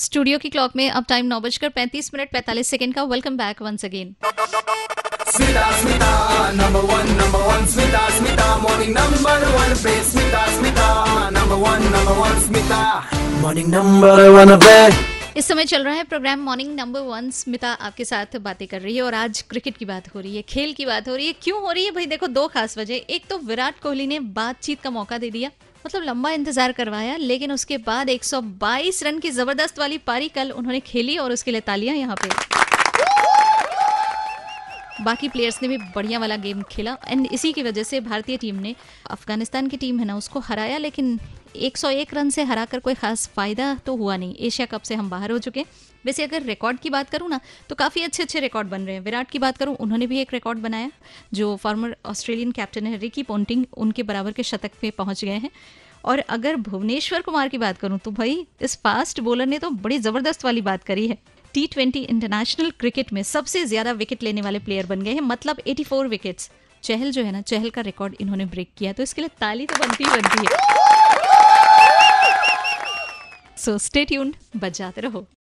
Studio की clock में अब टाइम नौ बजकर पैंतीस मिनट पैंतालीस सेकेंड का। वेलकम बैक वंस अगेन पे। morning number one, पे। इस समय चल रहा है program morning number one Smita आपके साथ बातें कर रही है और आज क्रिकेट की बात हो रही है खेल की बात हो रही है। क्यों हो रही है? भाई देखो दो खास वजह। एक तो विराट कोहली ने बातचीत का मौका दे दिया। मतलब लंबा इंतज़ार करवाया, लेकिन उसके बाद 122 रन की ज़बरदस्त वाली पारी कल उन्होंने खेली और उसके लिए तालियाँ यहाँ पे। बाकी प्लेयर्स ने भी बढ़िया वाला गेम खेला। एंड इसी की वजह से भारतीय टीम ने अफ़गानिस्तान की टीम है ना, उसको हराया, लेकिन 101 रन से हराकर कोई खास फ़ायदा तो हुआ नहीं। एशिया कप से हम बाहर हो चुके वैसे अगर रिकॉर्ड की बात करूँ ना तो काफ़ी अच्छे अच्छे रिकॉर्ड बन रहे हैं। विराट की बात करूँ, उन्होंने भी एक रिकॉर्ड बनाया, जो फॉर्मर ऑस्ट्रेलियन कैप्टन है रिकी पोंटिंग उनके बराबर के शतक पे पहुँच गए हैं। और अगर भुवनेश्वर कुमार की बात करूँ तो भाई, इस फास्ट बॉलर ने तो बड़ी ज़बरदस्त वाली बात करी है। टी ट्वेंटी इंटरनेशनल क्रिकेट में सबसे ज़्यादा विकेट लेने वाले प्लेयर बन गए हैं मतलब 84 विकेट्स चहल जो है ना, चहल का रिकॉर्ड इन्होंने ब्रेक किया तो इसके लिए ताली तो बनती ही बनती है। सो स्टे ट्यून्ड बजाते रहो।